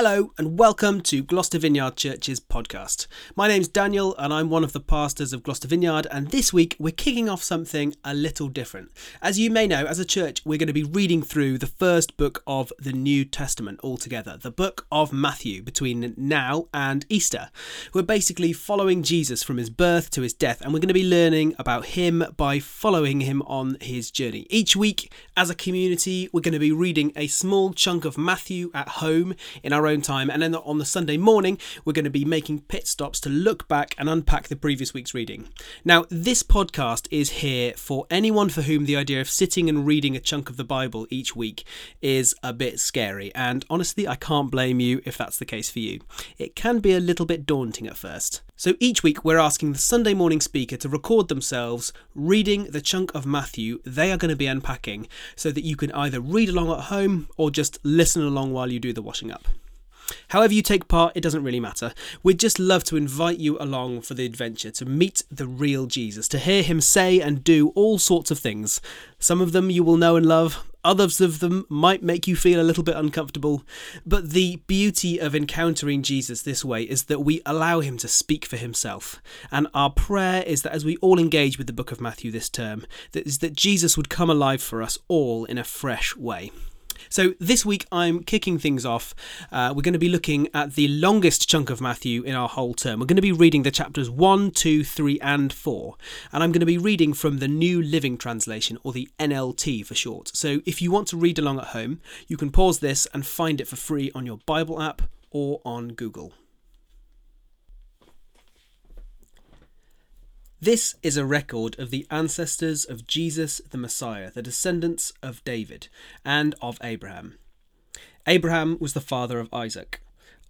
Hello, and welcome to Gloucester Vineyard Church's podcast. My name's Daniel, and I'm one of the pastors of Gloucester Vineyard. And this week, we're kicking off something a little different. As you may know, as a church, we're going to be reading through the first book of the New Testament altogether, the book of Matthew, between now and Easter. We're basically following Jesus from his birth to his death, and we're going to be learning about him by following him on his journey. Each week, as a community, we're going to be reading a small chunk of Matthew at home in our own time. And then on the Sunday morning, we're going to be making pit stops to look back and unpack the previous week's reading. Now, this podcast is here for anyone for whom the idea of sitting and reading a chunk of the Bible each week is a bit scary. And honestly, I can't blame you if that's the case for you. It can be a little bit daunting at first. So each week, we're asking the Sunday morning speaker to record themselves reading the chunk of Matthew they are going to be unpacking so that you can either read along at home or just listen along while you do the washing up. However, you take part, it doesn't really matter. We'd just love to invite you along for the adventure to meet the real Jesus, to hear him say and do all sorts of things. Some of them you will know and love, others of them might make you feel a little bit uncomfortable. But the beauty of encountering Jesus this way is that we allow him to speak for himself. And our prayer is that as we all engage with the book of Matthew this term, that is that Jesus would come alive for us all in a fresh way. So this week I'm kicking things off. Uh, we're going to be looking at the longest chunk of Matthew in our whole term. We're going to be reading the chapters 1, 2, 3, and 4. And I'm going to be reading from the New Living Translation, or the NLT for short. So if you want to read along at home, you can pause this and find it for free on your Bible app or on Google. This is a record of the ancestors of Jesus the Messiah, the descendants of David and of Abraham. Abraham was the father of Isaac.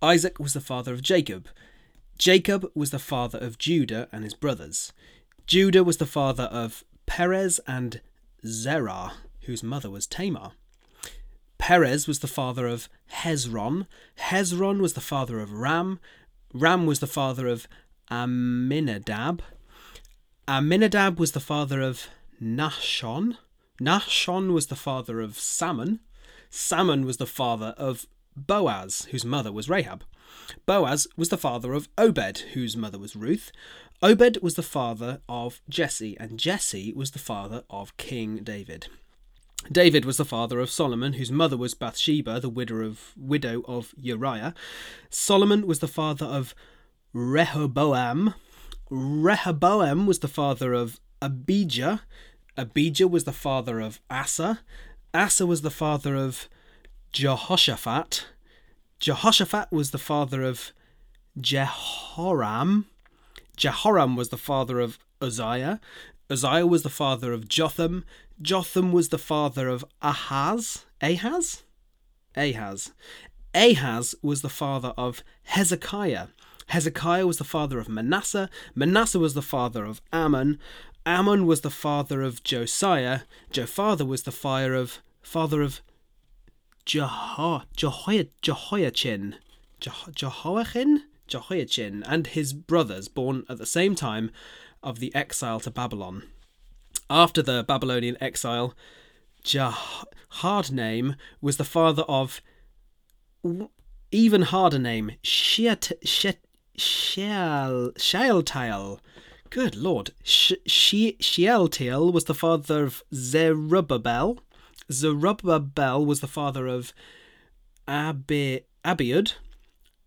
Isaac was the father of Jacob. Jacob was the father of Judah and his brothers. Judah was the father of Perez and Zerah, whose mother was Tamar. Perez was the father of Hezron. Hezron was the father of Ram. Ram was the father of Amminadab. Amminadab was the father of Nahshon. Nahshon was the father of Salmon. Salmon was the father of Boaz, whose mother was Rahab. Boaz was the father of Obed, whose mother was Ruth. Obed was the father of Jesse, and Jesse was the father of King David. David was the father of Solomon, whose mother was Bathsheba, the widow of, widow of Uriah. Solomon was the father of Rehoboam, Rehoboam was the father of Abijah. Abijah was the father of Asa. Asa was the father of Jehoshaphat. Jehoshaphat was the father of Jehoram. Jehoram was the father of Uzziah. Uzziah was the father of Jotham. Jotham was the father of Ahaz. Ahaz? Ahaz. Ahaz was the father of Hezekiah. Hezekiah was the father of Manasseh. Manasseh was the father of Amon, Amon was the father of Josiah. Jophatha was the father of father of Jeho- Jehoiachin. Jehoiachin? Jehoiachin and his brothers born at the same time of the exile to Babylon. After the Babylonian exile, Jah- hard name was the father of even harder name Sheat, Sheat, Sheal, Shealtiel. Good lord. Shealtiel was the father of Zerubbabel. Zerubbabel was the father of Abi, Abiud.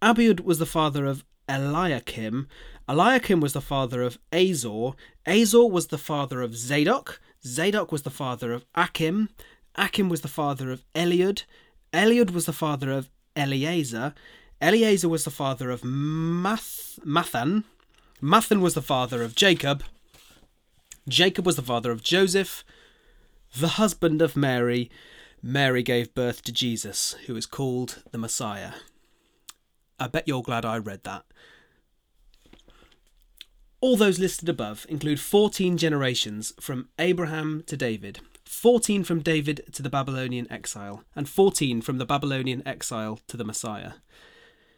Abiud was the father of Eliakim. Eliakim was the father of Azor. Azor was the father of Zadok. Zadok was the father of Achim. Achim was the father of Eliud. Eliud was the father of Eleazar. Eleazar was the father of Math- Matthan. Matthan was the father of Jacob. Jacob was the father of Joseph, the husband of Mary. Mary gave birth to Jesus, who is called the Messiah. I bet you're glad I read that. All those listed above include 14 generations from Abraham to David, 14 from David to the Babylonian exile, and 14 from the Babylonian exile to the Messiah.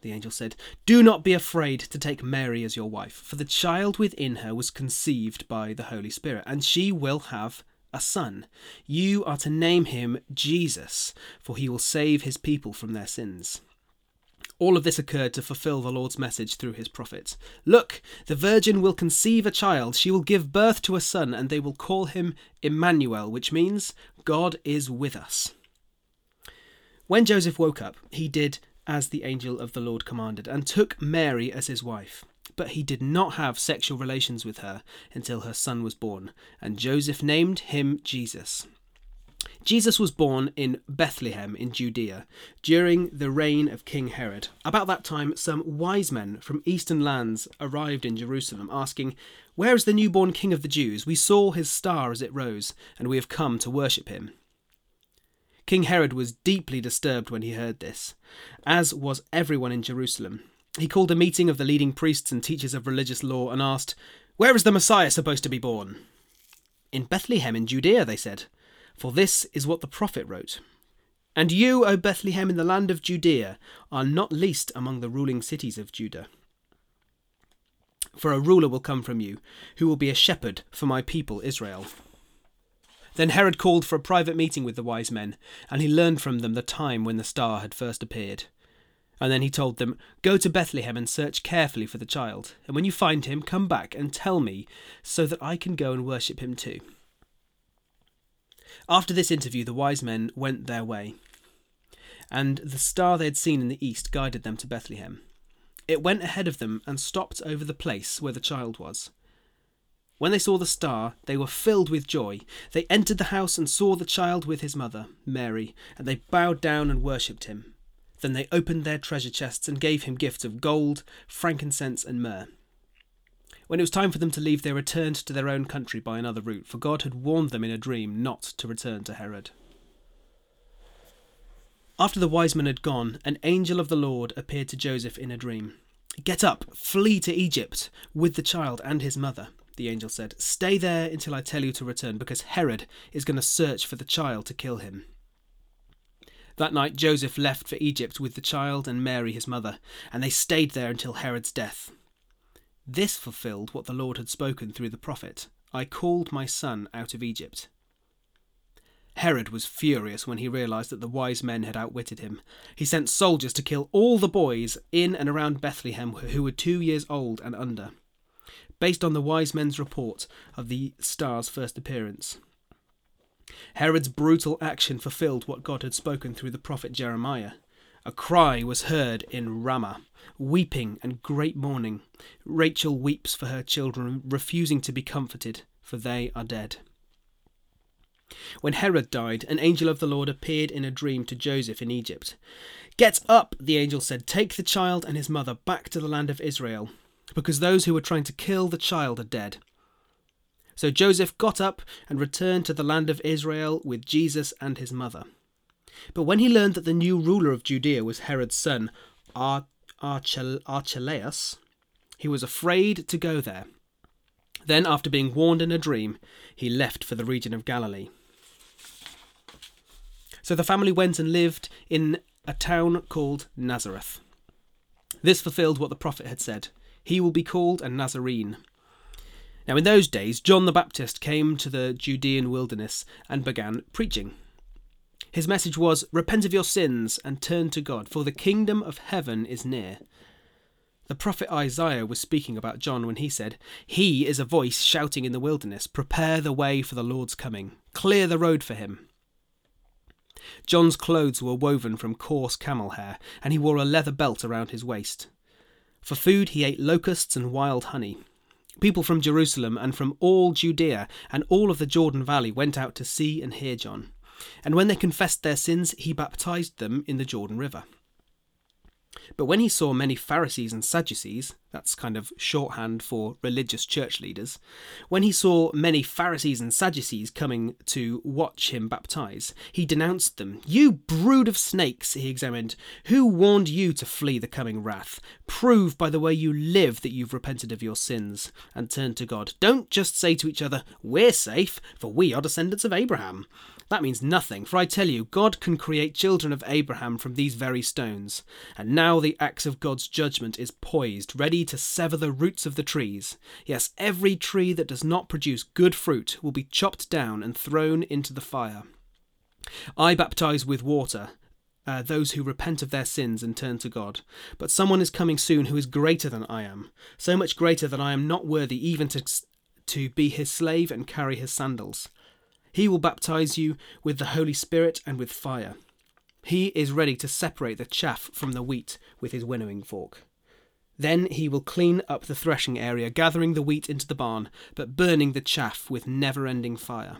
the angel said, do not be afraid to take Mary as your wife, for the child within her was conceived by the Holy Spirit, and she will have a son. You are to name him Jesus, for he will save his people from their sins. All of this occurred to fulfill the Lord's message through his prophets. Look, the virgin will conceive a child, she will give birth to a son, and they will call him Emmanuel, which means God is with us. When Joseph woke up, he did as the angel of the Lord commanded, and took Mary as his wife. But he did not have sexual relations with her until her son was born, and Joseph named him Jesus. Jesus was born in Bethlehem in Judea during the reign of King Herod. About that time, some wise men from eastern lands arrived in Jerusalem, asking, Where is the newborn King of the Jews? We saw his star as it rose, and we have come to worship him. King Herod was deeply disturbed when he heard this, as was everyone in Jerusalem. He called a meeting of the leading priests and teachers of religious law and asked, Where is the Messiah supposed to be born? In Bethlehem in Judea, they said. For this is what the prophet wrote And you, O Bethlehem, in the land of Judea, are not least among the ruling cities of Judah. For a ruler will come from you, who will be a shepherd for my people Israel. Then Herod called for a private meeting with the wise men, and he learned from them the time when the star had first appeared. And then he told them, Go to Bethlehem and search carefully for the child, and when you find him, come back and tell me, so that I can go and worship him too. After this interview, the wise men went their way, and the star they had seen in the east guided them to Bethlehem. It went ahead of them and stopped over the place where the child was. When they saw the star, they were filled with joy. They entered the house and saw the child with his mother, Mary, and they bowed down and worshipped him. Then they opened their treasure chests and gave him gifts of gold, frankincense, and myrrh. When it was time for them to leave, they returned to their own country by another route, for God had warned them in a dream not to return to Herod. After the wise men had gone, an angel of the Lord appeared to Joseph in a dream. Get up, flee to Egypt with the child and his mother, the angel said. Stay there until I tell you to return, because Herod is going to search for the child to kill him. That night Joseph left for Egypt with the child and Mary his mother, and they stayed there until Herod's death. This fulfilled what the Lord had spoken through the prophet I called my son out of Egypt. Herod was furious when he realized that the wise men had outwitted him. He sent soldiers to kill all the boys in and around Bethlehem who were two years old and under, based on the wise men's report of the star's first appearance. Herod's brutal action fulfilled what God had spoken through the prophet Jeremiah. A cry was heard in Ramah, weeping and great mourning. Rachel weeps for her children, refusing to be comforted, for they are dead. When Herod died, an angel of the Lord appeared in a dream to Joseph in Egypt. Get up, the angel said, take the child and his mother back to the land of Israel, because those who were trying to kill the child are dead. So Joseph got up and returned to the land of Israel with Jesus and his mother. But when he learned that the new ruler of Judea was Herod's son, Ar- Archel- Archelaus, he was afraid to go there. Then, after being warned in a dream, he left for the region of Galilee. So the family went and lived in a town called Nazareth. This fulfilled what the prophet had said He will be called a Nazarene. Now, in those days, John the Baptist came to the Judean wilderness and began preaching. His message was Repent of your sins and turn to God, for the kingdom of heaven is near. The prophet Isaiah was speaking about John when he said, He is a voice shouting in the wilderness, Prepare the way for the Lord's coming, clear the road for him. John's clothes were woven from coarse camel hair, and he wore a leather belt around his waist. For food, he ate locusts and wild honey. People from Jerusalem and from all Judea and all of the Jordan Valley went out to see and hear John and when they confessed their sins, he baptized them in the Jordan River. But when he saw many Pharisees and Sadducees, that's kind of shorthand for religious church leaders, when he saw many Pharisees and Sadducees coming to watch him baptize, he denounced them. You brood of snakes, he examined. Who warned you to flee the coming wrath? Prove by the way you live that you've repented of your sins and turned to God. Don't just say to each other, We're safe, for we are descendants of Abraham. That means nothing, for I tell you, God can create children of Abraham from these very stones. And now the axe of God's judgment is poised, ready to sever the roots of the trees. Yes, every tree that does not produce good fruit will be chopped down and thrown into the fire. I baptize with water. Uh, those who repent of their sins and turn to God. But someone is coming soon who is greater than I am, so much greater that I am not worthy even to, to be his slave and carry his sandals. He will baptize you with the Holy Spirit and with fire. He is ready to separate the chaff from the wheat with his winnowing fork. Then he will clean up the threshing area, gathering the wheat into the barn, but burning the chaff with never ending fire.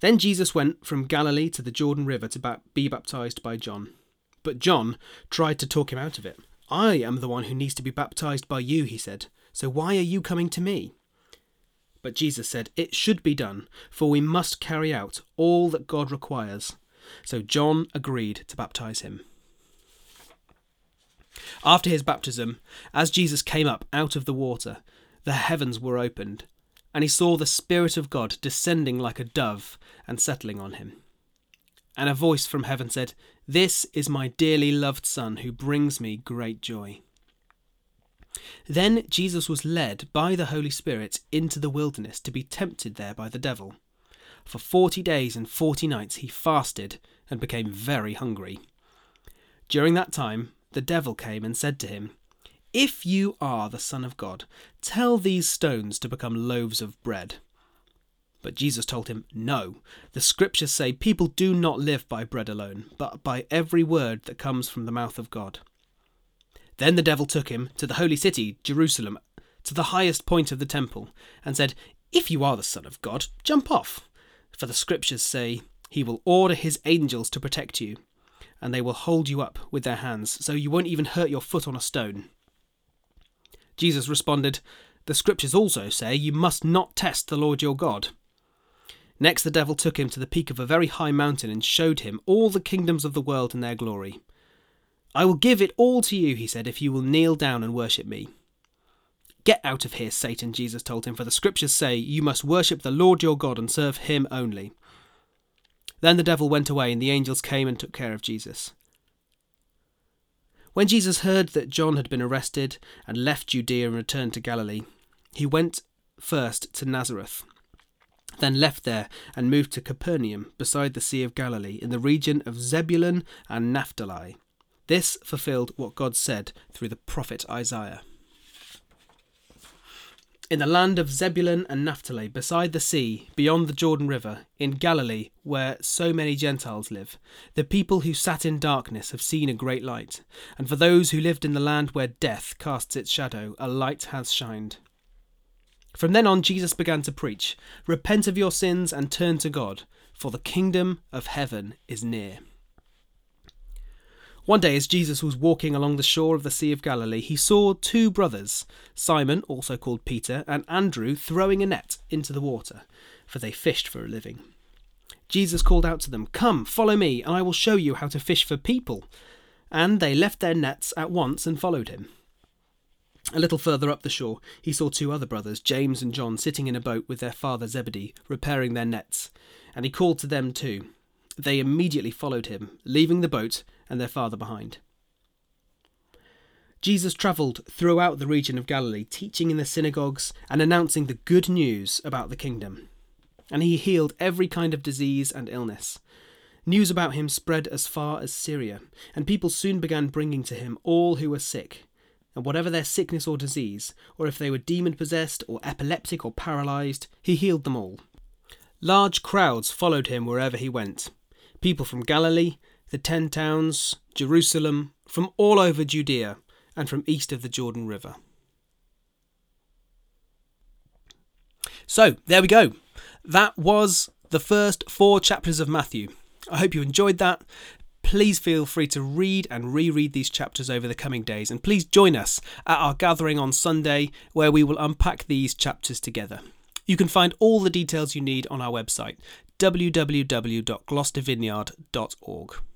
Then Jesus went from Galilee to the Jordan River to be baptized by John. But John tried to talk him out of it. I am the one who needs to be baptized by you, he said. So why are you coming to me? But Jesus said, It should be done, for we must carry out all that God requires. So John agreed to baptize him. After his baptism, as Jesus came up out of the water, the heavens were opened, and he saw the Spirit of God descending like a dove and settling on him. And a voice from heaven said, This is my dearly loved Son, who brings me great joy. Then Jesus was led by the Holy Spirit into the wilderness to be tempted there by the devil. For forty days and forty nights he fasted and became very hungry. During that time, the devil came and said to him, If you are the Son of God, tell these stones to become loaves of bread. But Jesus told him, No, the scriptures say people do not live by bread alone, but by every word that comes from the mouth of God. Then the devil took him to the holy city, Jerusalem, to the highest point of the temple, and said, If you are the Son of God, jump off. For the scriptures say, He will order His angels to protect you, and they will hold you up with their hands, so you won't even hurt your foot on a stone. Jesus responded, The scriptures also say, You must not test the Lord your God. Next, the devil took him to the peak of a very high mountain and showed him all the kingdoms of the world in their glory. I will give it all to you, he said, if you will kneel down and worship me. Get out of here, Satan, Jesus told him, for the scriptures say, You must worship the Lord your God and serve him only. Then the devil went away, and the angels came and took care of Jesus. When Jesus heard that John had been arrested and left Judea and returned to Galilee, he went first to Nazareth, then left there and moved to Capernaum beside the Sea of Galilee in the region of Zebulun and Naphtali this fulfilled what God said through the prophet Isaiah. In the land of Zebulun and Naphtali, beside the sea, beyond the Jordan River, in Galilee, where so many Gentiles live, the people who sat in darkness have seen a great light, and for those who lived in the land where death casts its shadow, a light has shined. From then on, Jesus began to preach Repent of your sins and turn to God, for the kingdom of heaven is near. One day, as Jesus was walking along the shore of the Sea of Galilee, he saw two brothers, Simon, also called Peter, and Andrew, throwing a net into the water, for they fished for a living. Jesus called out to them, Come, follow me, and I will show you how to fish for people. And they left their nets at once and followed him. A little further up the shore, he saw two other brothers, James and John, sitting in a boat with their father Zebedee, repairing their nets, and he called to them too. They immediately followed him, leaving the boat and their father behind. Jesus travelled throughout the region of Galilee, teaching in the synagogues and announcing the good news about the kingdom. And he healed every kind of disease and illness. News about him spread as far as Syria, and people soon began bringing to him all who were sick, and whatever their sickness or disease, or if they were demon possessed or epileptic or paralysed, he healed them all. Large crowds followed him wherever he went people from Galilee, the ten towns, Jerusalem, from all over Judea, and from east of the Jordan River. So, there we go. That was the first four chapters of Matthew. I hope you enjoyed that. Please feel free to read and reread these chapters over the coming days, and please join us at our gathering on Sunday where we will unpack these chapters together. You can find all the details you need on our website, www.gloucestervineyard.org.